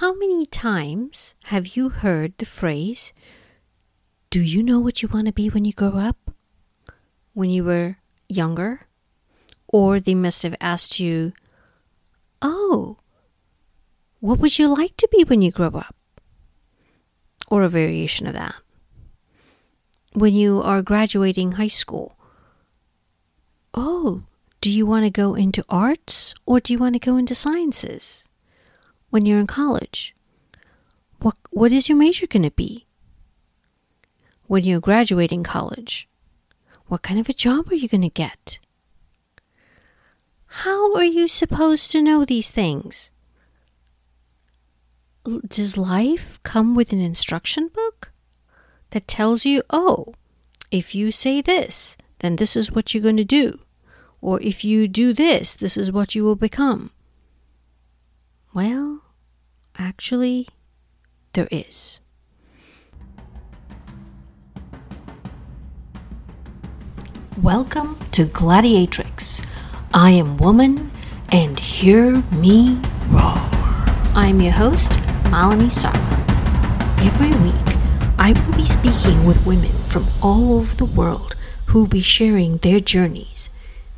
How many times have you heard the phrase, Do you know what you want to be when you grow up? When you were younger? Or they must have asked you, Oh, what would you like to be when you grow up? Or a variation of that. When you are graduating high school, Oh, do you want to go into arts or do you want to go into sciences? When you're in college, what, what is your major going to be? When you're graduating college, what kind of a job are you going to get? How are you supposed to know these things? Does life come with an instruction book that tells you, oh, if you say this, then this is what you're going to do? Or if you do this, this is what you will become? Well, actually, there is. Welcome to Gladiatrix. I am woman, and hear me roar. I'm your host, Malini Sarma. Every week, I will be speaking with women from all over the world who will be sharing their journeys,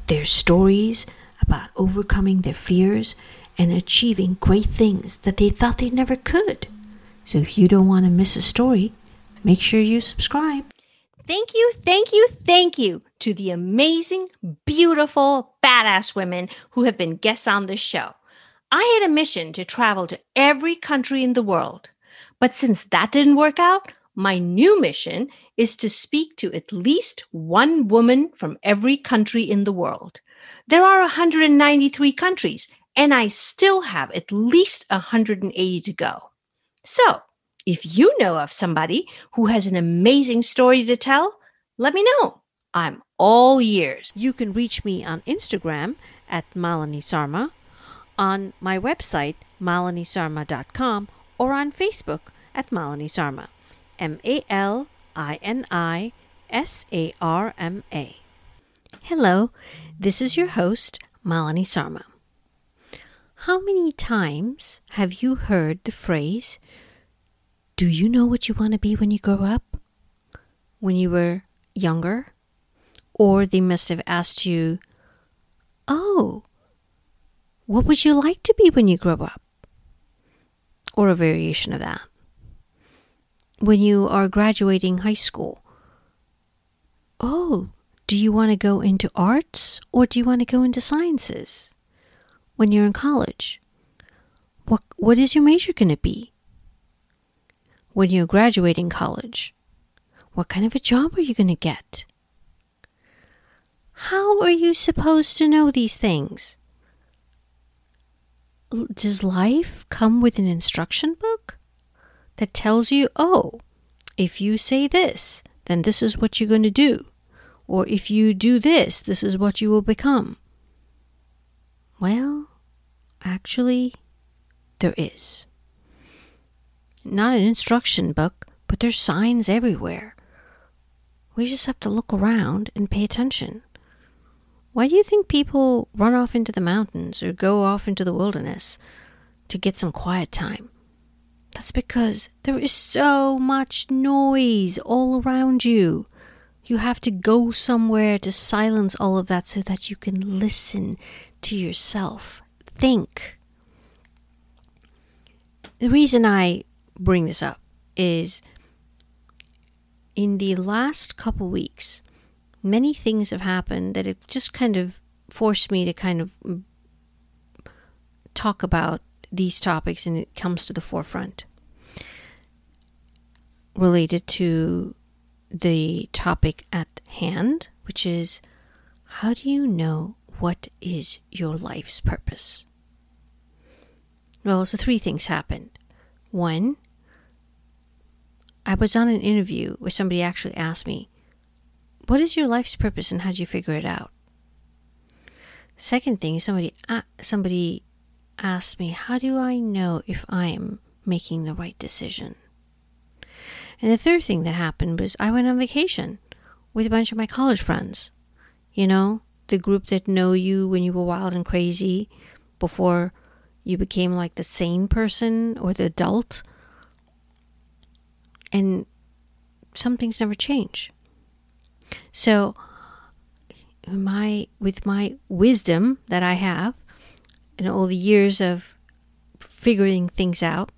their stories about overcoming their fears and achieving great things that they thought they never could. So if you don't want to miss a story, make sure you subscribe. Thank you, thank you, thank you to the amazing, beautiful, badass women who have been guests on this show. I had a mission to travel to every country in the world. But since that didn't work out, my new mission is to speak to at least one woman from every country in the world. There are 193 countries, and I still have at least 180 to go. So, if you know of somebody who has an amazing story to tell, let me know. I'm all ears. You can reach me on Instagram at Malini Sarma, on my website, malinisarma.com, or on Facebook at Malini Sarma. M A L I N I S A R M A. Hello, this is your host, Malini Sarma. How many times have you heard the phrase, Do you know what you want to be when you grow up? When you were younger? Or they must have asked you, Oh, what would you like to be when you grow up? Or a variation of that. When you are graduating high school, Oh, do you want to go into arts or do you want to go into sciences? When you're in college, what, what is your major going to be? When you're graduating college, what kind of a job are you going to get? How are you supposed to know these things? Does life come with an instruction book that tells you, oh, if you say this, then this is what you're going to do? Or if you do this, this is what you will become? Well, actually, there is. Not an instruction book, but there's signs everywhere. We just have to look around and pay attention. Why do you think people run off into the mountains or go off into the wilderness to get some quiet time? That's because there is so much noise all around you. You have to go somewhere to silence all of that so that you can listen to yourself, think. The reason I bring this up is in the last couple weeks, many things have happened that have just kind of forced me to kind of talk about these topics and it comes to the forefront related to the topic at hand, which is how do you know what is your life's purpose? Well, so three things happened. One, I was on an interview where somebody actually asked me, What is your life's purpose and how did you figure it out? Second thing, somebody, somebody asked me, How do I know if I'm making the right decision? And the third thing that happened was I went on vacation with a bunch of my college friends. You know, the group that know you when you were wild and crazy before you became like the sane person or the adult, and some things never change. So, my with my wisdom that I have, and all the years of figuring things out,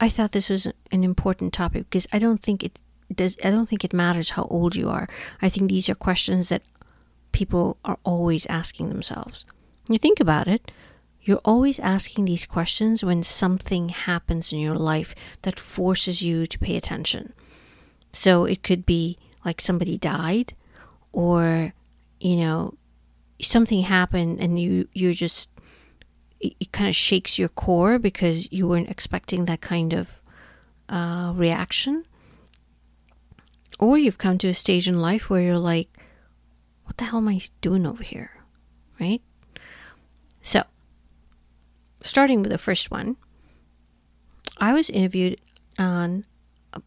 I thought this was an important topic because I don't think it does. I don't think it matters how old you are. I think these are questions that people are always asking themselves. You think about it. You're always asking these questions when something happens in your life that forces you to pay attention. So it could be like somebody died, or you know, something happened and you you're just it, it kind of shakes your core because you weren't expecting that kind of uh, reaction. Or you've come to a stage in life where you're like, what the hell am I doing over here? Right? So, starting with the first one, I was interviewed on a,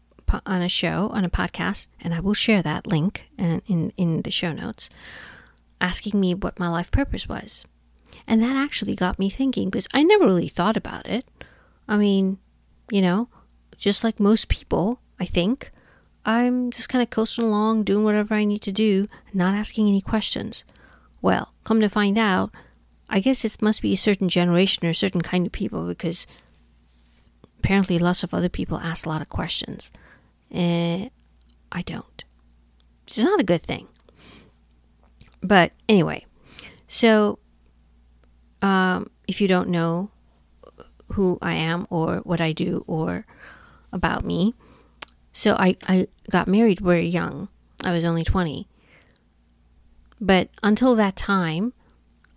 on a show, on a podcast, and I will share that link in, in, in the show notes, asking me what my life purpose was. And that actually got me thinking because I never really thought about it. I mean, you know, just like most people, I think, I'm just kind of coasting along, doing whatever I need to do, not asking any questions. Well, come to find out, I guess it must be a certain generation or a certain kind of people because apparently lots of other people ask a lot of questions. Eh, I don't. It's not a good thing. But anyway, so um, if you don't know who I am or what I do or about me, so I, I got married very young. I was only 20. But until that time,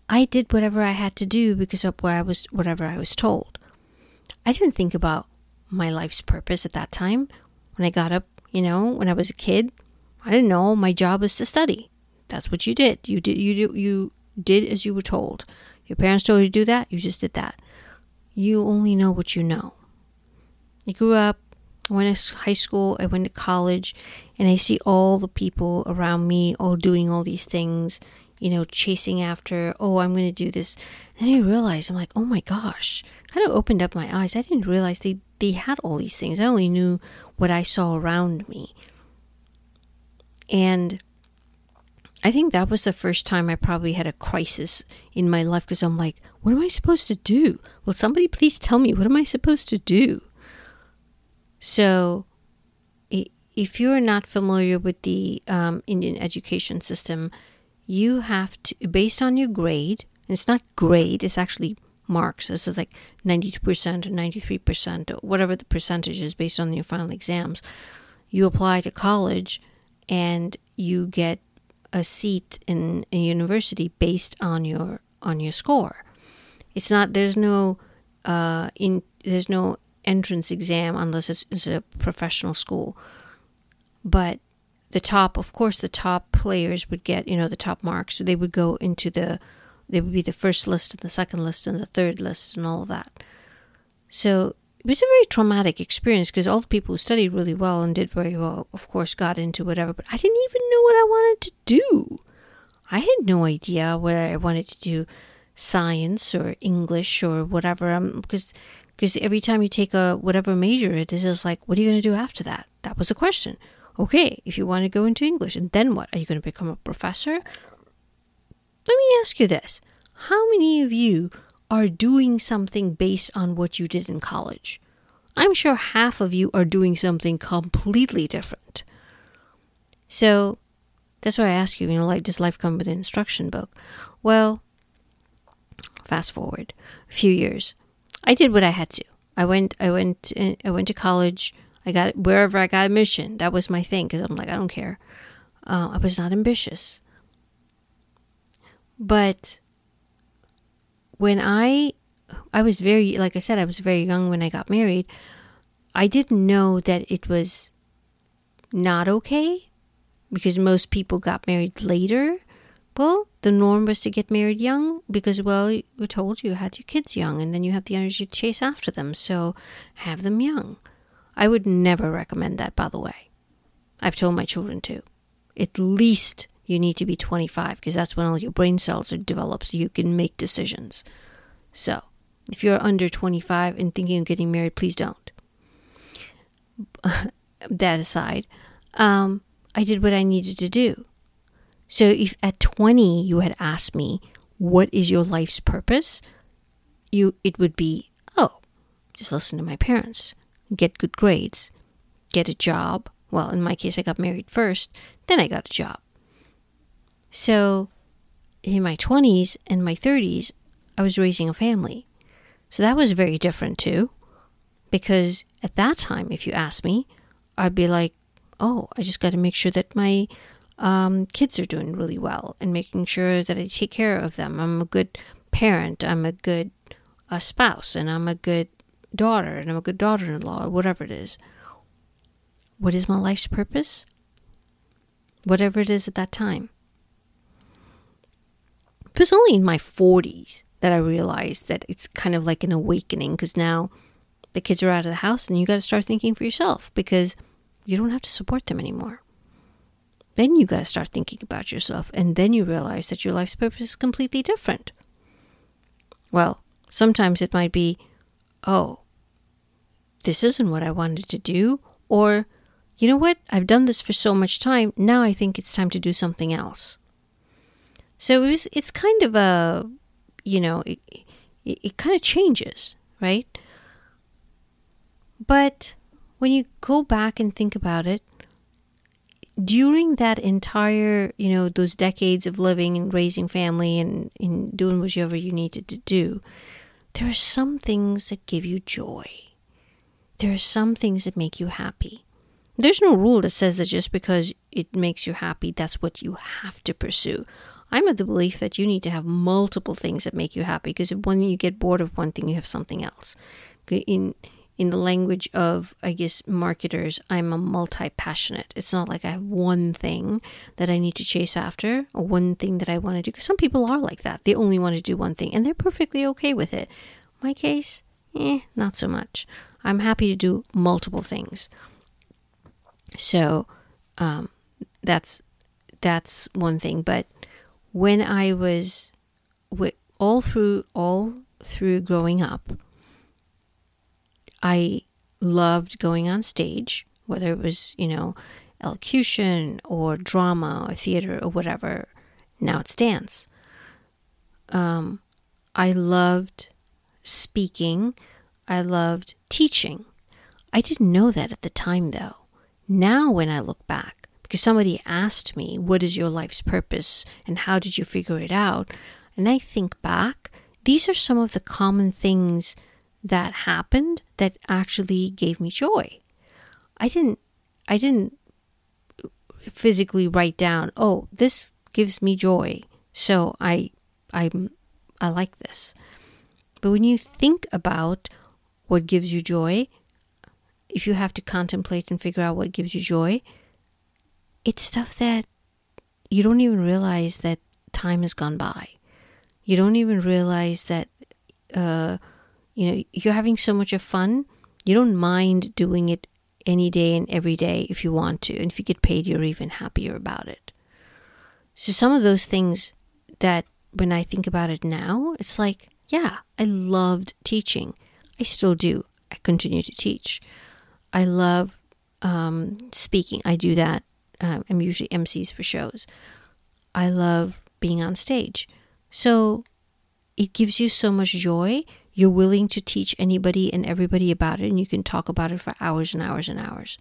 I did whatever I had to do because of where I was whatever I was told. I didn't think about my life's purpose at that time. When I got up, you know, when I was a kid, I didn't know my job was to study. That's what you did. You did you you did as you were told. Your parents told you to do that, you just did that. You only know what you know. I grew up, I went to high school, I went to college, and I see all the people around me all doing all these things, you know, chasing after, oh, I'm going to do this. And I realized, I'm like, oh my gosh, kind of opened up my eyes. I didn't realize they, they had all these things. I only knew what I saw around me. And I think that was the first time I probably had a crisis in my life because I'm like, what am I supposed to do? Will somebody please tell me what am I supposed to do? So, if you're not familiar with the um, Indian education system, you have to, based on your grade, and it's not grade, it's actually marks. So it's like 92% or 93% or whatever the percentage is based on your final exams. You apply to college and you get a seat in a university based on your on your score. It's not there's no uh, in there's no entrance exam unless it's, it's a professional school. But the top, of course, the top players would get you know the top marks. They would go into the they would be the first list and the second list and the third list and all of that. So it was a very traumatic experience because all the people who studied really well and did very well, of course, got into whatever, but I didn't even know what I wanted to do. I had no idea whether I wanted to do science or English or whatever. Um, because because every time you take a whatever major, it is just like, what are you going to do after that? That was the question. Okay, if you want to go into English, and then what? Are you going to become a professor? Let me ask you this: How many of you are doing something based on what you did in college. I'm sure half of you are doing something completely different. So that's why I ask you, you know, like, does life come with an instruction book? Well, fast forward a few years. I did what I had to. I went, I went, I went to college. I got wherever I got admission. That was my thing because I'm like, I don't care. Uh, I was not ambitious. But when I I was very like I said I was very young when I got married. I didn't know that it was not okay because most people got married later. Well, the norm was to get married young because, well, you were told you had your kids young and then you have the energy to chase after them, so have them young. I would never recommend that, by the way. I've told my children to. At least you need to be 25 because that's when all your brain cells are developed so you can make decisions. So If you're under 25 and thinking of getting married, please don't. that aside, um, I did what I needed to do. So if at 20 you had asked me, what is your life's purpose? You, it would be, oh, just listen to my parents, get good grades, get a job. Well, in my case, I got married first, then I got a job. So in my 20s and my 30s, I was raising a family. So that was very different too. Because at that time, if you asked me, I'd be like, oh, I just got to make sure that my um, kids are doing really well and making sure that I take care of them. I'm a good parent, I'm a good uh, spouse, and I'm a good daughter, and I'm a good daughter in law, or whatever it is. What is my life's purpose? Whatever it is at that time. It was only in my 40s that I realized that it's kind of like an awakening because now the kids are out of the house and you got to start thinking for yourself because you don't have to support them anymore. Then you got to start thinking about yourself and then you realize that your life's purpose is completely different. Well, sometimes it might be, oh, this isn't what I wanted to do, or, you know what, I've done this for so much time, now I think it's time to do something else. So it was, it's kind of a, you know, it, it, it kind of changes, right? But when you go back and think about it, during that entire, you know, those decades of living and raising family and, and doing whatever you needed to do, there are some things that give you joy. There are some things that make you happy. There's no rule that says that just because it makes you happy, that's what you have to pursue. I'm of the belief that you need to have multiple things that make you happy because when you get bored of one thing, you have something else. In in the language of, I guess, marketers, I'm a multi passionate. It's not like I have one thing that I need to chase after or one thing that I want to do. Because some people are like that. They only want to do one thing and they're perfectly okay with it. My case, eh, not so much. I'm happy to do multiple things. So, um, that's that's one thing. But when I was all through all through growing up, I loved going on stage, whether it was you know elocution or drama or theater or whatever. Now it's dance. Um, I loved speaking. I loved teaching. I didn't know that at the time, though. Now, when I look back, because somebody asked me, What is your life's purpose and how did you figure it out? And I think back, these are some of the common things that happened that actually gave me joy. I didn't, I didn't physically write down, oh, this gives me joy. So I, I'm, I like this. But when you think about what gives you joy, if you have to contemplate and figure out what gives you joy, it's stuff that you don't even realize that time has gone by. You don't even realize that, uh, you know, you're having so much of fun. You don't mind doing it any day and every day if you want to. And if you get paid, you're even happier about it. So, some of those things that when I think about it now, it's like, yeah, I loved teaching. I still do. I continue to teach. I love um, speaking. I do that uh, I'm usually MCs for shows. I love being on stage. So it gives you so much joy. You're willing to teach anybody and everybody about it, and you can talk about it for hours and hours and hours.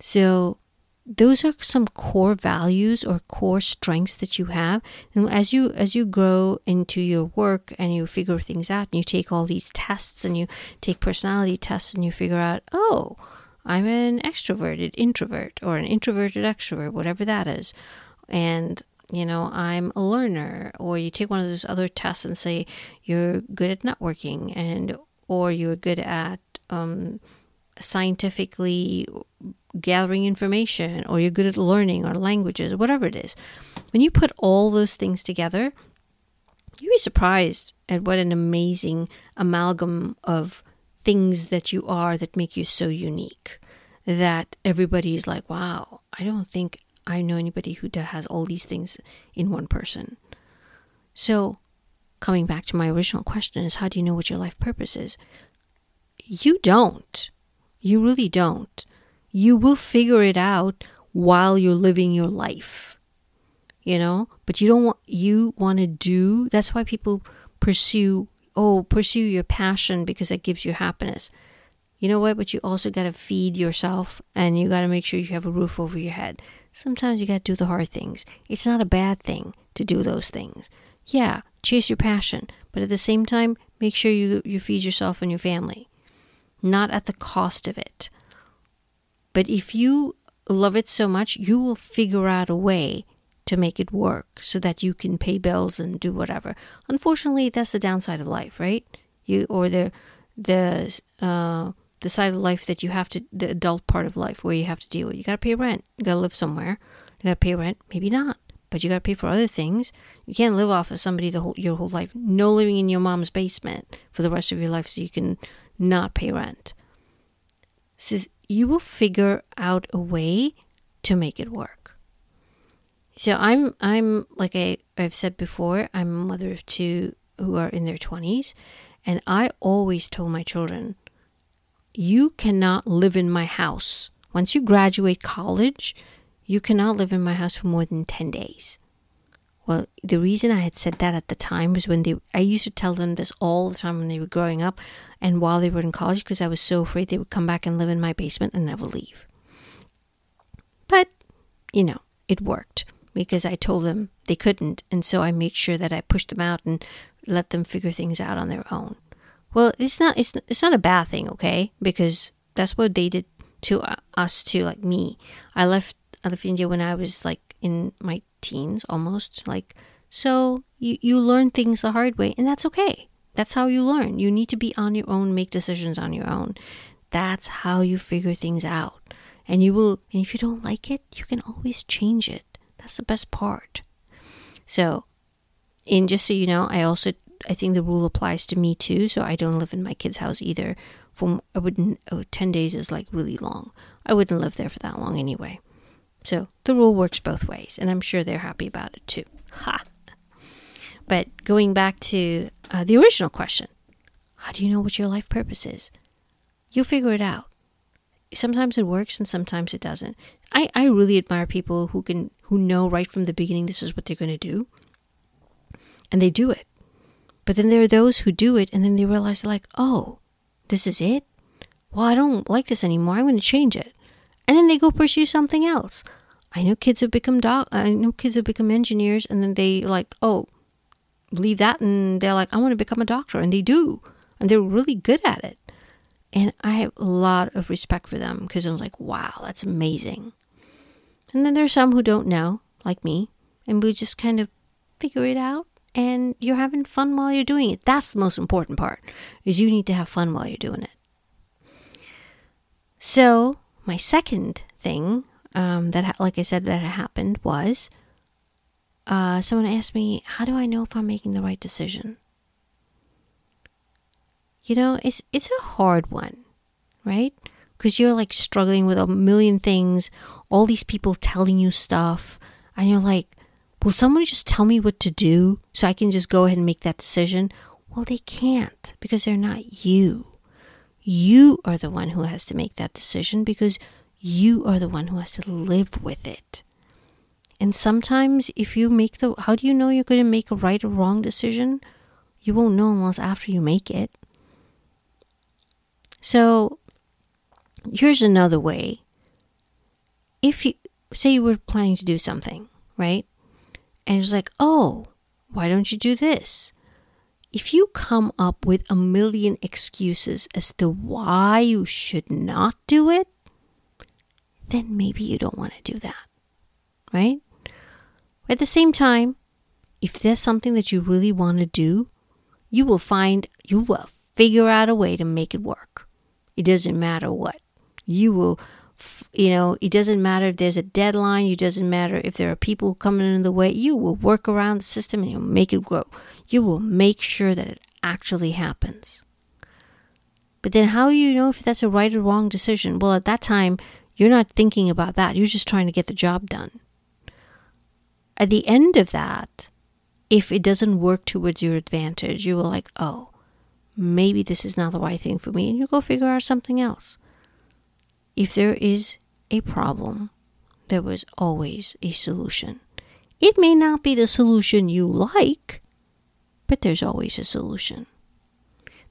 So those are some core values or core strengths that you have and as you as you grow into your work and you figure things out and you take all these tests and you take personality tests and you figure out oh I'm an extroverted introvert or an introverted extrovert, whatever that is. And, you know, I'm a learner. Or you take one of those other tests and say you're good at networking and, or you're good at, um, scientifically gathering information or you're good at learning or languages or whatever it is. When you put all those things together, you'd be surprised at what an amazing amalgam of things that you are that make you so unique that everybody is like, wow, I don't think I know anybody who has all these things in one person. So coming back to my original question is how do you know what your life purpose is? You don't. You really don't. You will figure it out while you're living your life. You know, but you don't want you want to do that's why people pursue oh, pursue your passion because that gives you happiness. You know what? But you also got to feed yourself and you got to make sure you have a roof over your head. Sometimes you got to do the hard things. It's not a bad thing to do those things. Yeah, chase your passion, but at the same time, make sure you, you feed yourself and your family, not at the cost of it. But if you love it so much, you will figure out a way to make it work so that you can pay bills and do whatever. Unfortunately, that's the downside of life, right? You or the the uh, the side of life that you have to the adult part of life where you have to deal with. You got to pay rent. You got to live somewhere. You got to pay rent. Maybe not, but you got to pay for other things. You can't live off of somebody the whole your whole life. No living in your mom's basement for the rest of your life so you can not pay rent. So you will figure out a way to make it work. So I'm I'm like I, I've said before, I'm a mother of two who are in their twenties, and I always told my children, you cannot live in my house. Once you graduate college, you cannot live in my house for more than ten days. Well, the reason I had said that at the time was when they I used to tell them this all the time when they were growing up and while they were in college because I was so afraid they would come back and live in my basement and never leave. But, you know, it worked because I told them they couldn't, and so I made sure that I pushed them out and let them figure things out on their own. Well, it's not it's it's not a bad thing, okay? Because that's what they did to us too, like me. I left I left India when I was like in my teens almost, like so you you learn things the hard way, and that's okay. That's how you learn. You need to be on your own, make decisions on your own. That's how you figure things out. And you will and if you don't like it, you can always change it. That's the best part. So, and just so you know, I also I think the rule applies to me too. So I don't live in my kid's house either. I wouldn't. Oh, 10 days is like really long. I wouldn't live there for that long anyway. So the rule works both ways, and I'm sure they're happy about it too. Ha. But going back to uh, the original question, how do you know what your life purpose is? You'll figure it out sometimes it works and sometimes it doesn't. I, I really admire people who can who know right from the beginning this is what they're going to do and they do it. But then there are those who do it and then they realize like, "Oh, this is it? Well, I don't like this anymore. I'm going to change it." And then they go pursue something else. I know kids have become doc I know kids have become engineers and then they like, "Oh, leave that and they're like, "I want to become a doctor." And they do. And they're really good at it. And I have a lot of respect for them because I'm like, wow, that's amazing. And then there's some who don't know, like me, and we just kind of figure it out and you're having fun while you're doing it. That's the most important part, is you need to have fun while you're doing it. So, my second thing um, that, like I said, that happened was uh, someone asked me, how do I know if I'm making the right decision? you know, it's it's a hard one, right? Because you're like struggling with a million things, all these people telling you stuff, and you're like, will someone just tell me what to do so I can just go ahead and make that decision? Well, they can't because they're not you. You are the one who has to make that decision because you are the one who has to live with it. And sometimes, if you make the, how do you know you're going to make a right or wrong decision? You won't know unless after you make it. So here's another way. If you say you were planning to do something, right? And it's like, oh, why don't you do this? If you come up with a million excuses as to why you should not do it, then maybe you don't want to do that, right? At the same time, if there's something that you really want to do, you will find, you will figure out a way to make it work. It doesn't matter what. You will, you know, it doesn't matter if there's a deadline. It doesn't matter if there are people coming in the way. You will work around the system and you'll make it grow. You will make sure that it actually happens. But then how do you know if that's a right or wrong decision? Well, at that time, you're not thinking about that. You're just trying to get the job done. At the end of that, if it doesn't work towards your advantage, you will like, oh, maybe this is not the right thing for me, and you go figure out something else. If there is a problem, there was always a solution. It may not be the solution you like, but there's always a solution.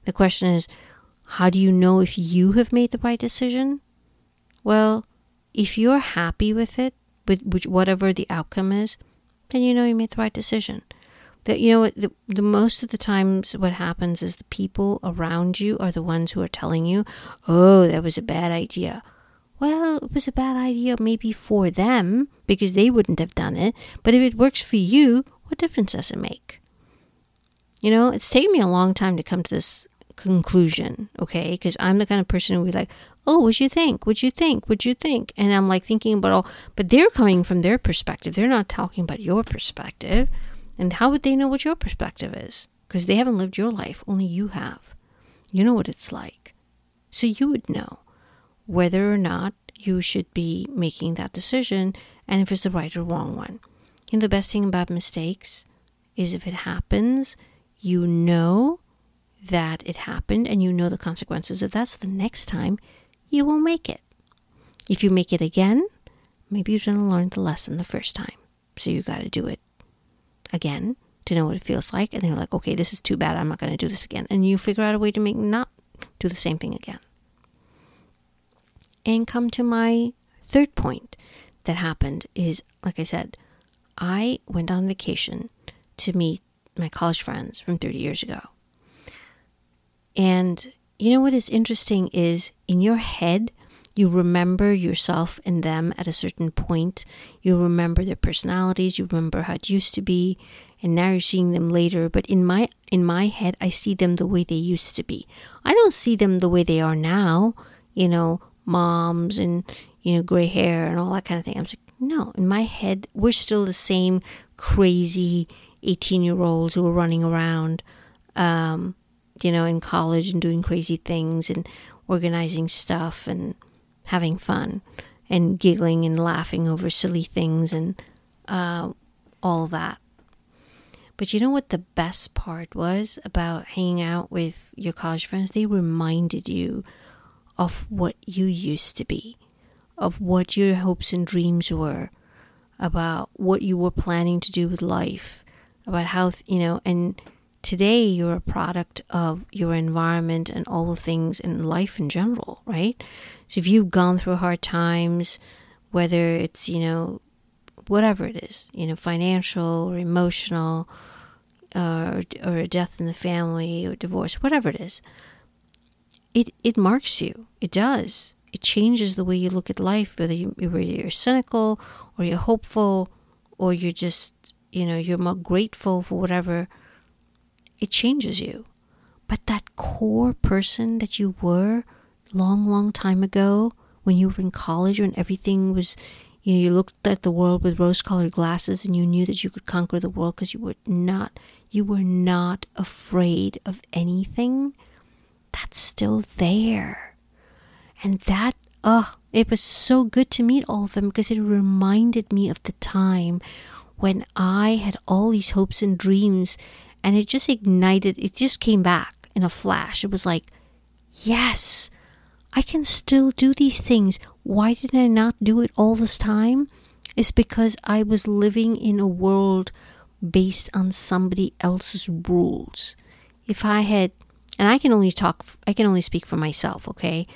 The question is, how do you know if you have made the right decision? Well, if you're happy with it, with which, whatever the outcome is, then you know you made the right decision. That you know the, the most of the times what happens is the people around you are the ones who are telling you, "Oh, that was a bad idea." Well, it was a bad idea maybe for them because they wouldn't have done it, but if it works for you, what difference does it make? You know, it's taken me a long time to come to this conclusion, okay? Because I'm the kind of person who would be like, oh, what'd you think? What'd you think? What'd you think? And I'm like thinking about all, but they're coming from their perspective. They're not talking about your perspective. And how would they know what your perspective is? Because they haven't lived your life, only you have. You know what it's like. So you would know whether or not you should be making that decision and if it's the right or wrong one. And the best thing about mistakes is if it happens, you know that it happened and you know the consequences of that. So the next time you will make it. If you make it again, maybe you didn't learn the lesson the first time. So you got to do it again to know what it feels like. And then you're like, okay, this is too bad. I'm not going to do this again. And you figure out a way to make not do the same thing again. And come to my third point that happened is, like I said, I went on vacation to meet my college friends from 30 years ago. And you know what is interesting is in your head, you remember yourself and them at a certain point. You remember their personalities, you remember how it used to be, and now you're seeing them later. But in my in my head, I see them the way they used to be. I don't see them the way they are now, you know, moms and you know, gray hair and all that kind of thing. I'm like, no, in my head, we're still the same crazy 18 year olds who are running around. Um, you know, in college and doing crazy things and organizing stuff and having fun and giggling and laughing over silly things and uh, all that. But you know what the best part was about hanging out with your college friends? They reminded you of what you used to be, of what your hopes and dreams were, about what you were planning to do with life, about how, you know, and today you're a product of your environment and all the things in life in general, right? So if you've gone through hard times, whether it's, you know, whatever it is, you know, financial or emotional, uh, or, or a death in the family or divorce, whatever it is, it, it marks you. It does. It changes the way you look at life, whether, you, whether you're cynical or you're hopeful or you're just, you know, you're more grateful for whatever it changes you. But that core person that you were long, long time ago when you were in college when everything was, you know, you looked at the world with rose colored glasses and you knew that you could conquer the world because you were not, you were not afraid of anything. That's still there. And that, oh, it was so good to meet all of them because it reminded me of the time when I had all these hopes and dreams and it just ignited, it just came back in a flash. It was like, yes, I can still do these things. Why did I not do it all this time? It's because I was living in a world based on somebody else's rules. If I had, and I can only talk, I can only speak for myself, okay?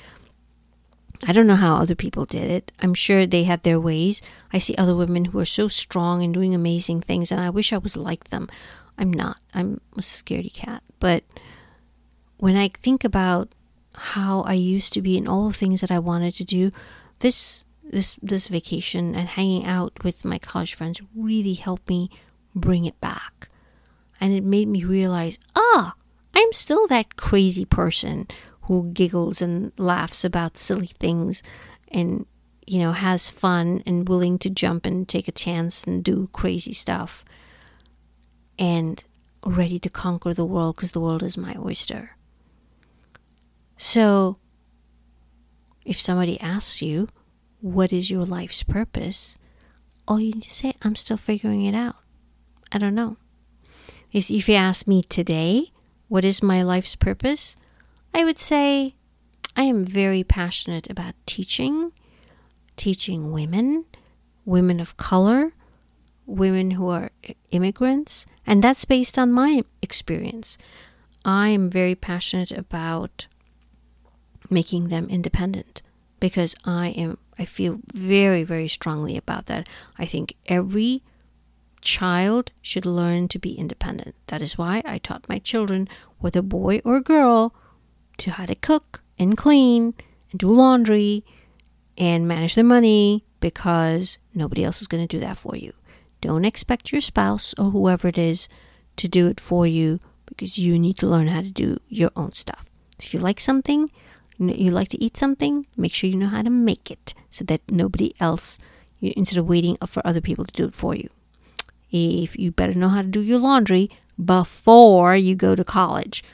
I don't know how other people did it. I'm sure they had their ways. I see other women who are so strong and doing amazing things, and I wish I was like them. I'm not. I'm a scaredy cat. But when I think about how I used to be and all the things that I wanted to do, this this this vacation and hanging out with my college friends really helped me bring it back. And it made me realize, ah, I'm still that crazy person who giggles and laughs about silly things and you know has fun and willing to jump and take a chance and do crazy stuff and ready to conquer the world because the world is my oyster. So, if somebody asks you, What is your life's purpose? all you need to say, I'm still figuring it out. I don't know. If you ask me today, what is my life's purpose? I would say I am very passionate about teaching, teaching women, women of color, women who are immigrants, and that's based on my experience. I am very passionate about making them independent because I am I feel very very strongly about that. I think every child should learn to be independent. That is why I taught my children, whether boy or girl, to how to cook and clean and do laundry and manage their money because nobody else is going to do that for you. Don't expect your spouse or whoever it is to do it for you because you need to learn how to do your own stuff. If you like something, you like to eat something, make sure you know how to make it so that nobody else, you instead of waiting for other people to do it for you. If you better know how to do your laundry before you go to college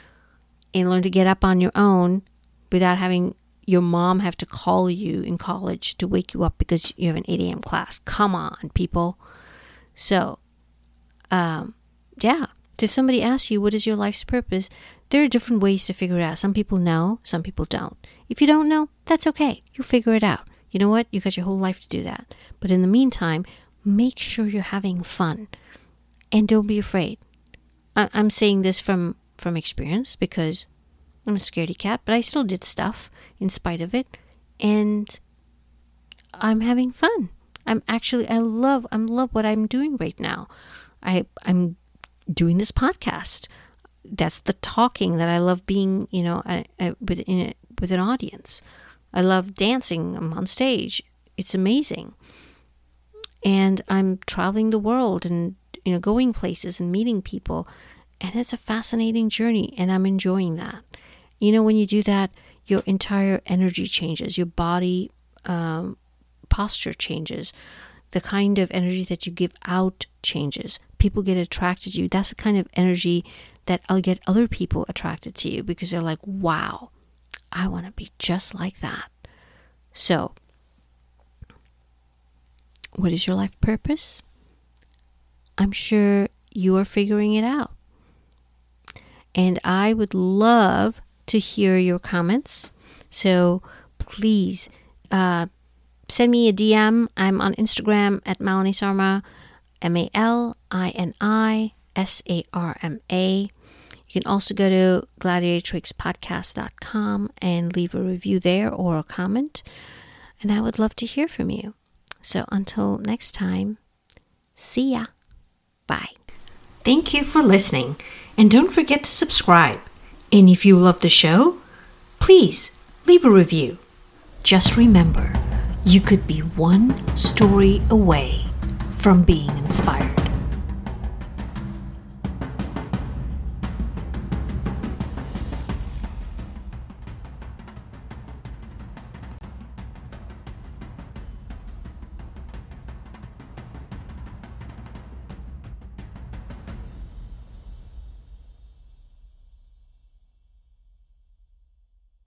and learn to get up on your own without having your mom have to call you in college to wake you up because you have an 8 a.m. class. Come on, people. So, um, yeah. If somebody asks you, what is your life's purpose? There are different ways to figure it out. Some people know, some people don't. If you don't know, that's okay. You figure it out. You know what? You got your whole life to do that. But in the meantime, make sure you're having fun and don't be afraid. I- I'm saying this from, from experience because I'm a scaredy cat, but I still did stuff in spite of it. And I'm having fun. I'm actually, I love, I love what I'm doing right now. I, I'm doing this podcast that's the talking that I love being, you know, I, I, with in with an audience. I love dancing. I'm on stage. It's amazing. And I'm traveling the world and you know going places and meeting people, and it's a fascinating journey, and I'm enjoying that. You know, when you do that, your entire energy changes. Your body um, posture changes. The kind of energy that you give out changes. People get attracted to you. That's the kind of energy that I'll get other people attracted to you because they're like, wow, I want to be just like that. So, what is your life purpose? I'm sure you are figuring it out. And I would love to hear your comments. So please uh, send me a DM. I'm on Instagram at Malini Sarma, M A L I N I S A R M A. You can also go to gladiatrixpodcast.com and leave a review there or a comment. And I would love to hear from you. So until next time, see ya. Bye. Thank you for listening. And don't forget to subscribe. And if you love the show, please leave a review. Just remember, you could be one story away from being inspired.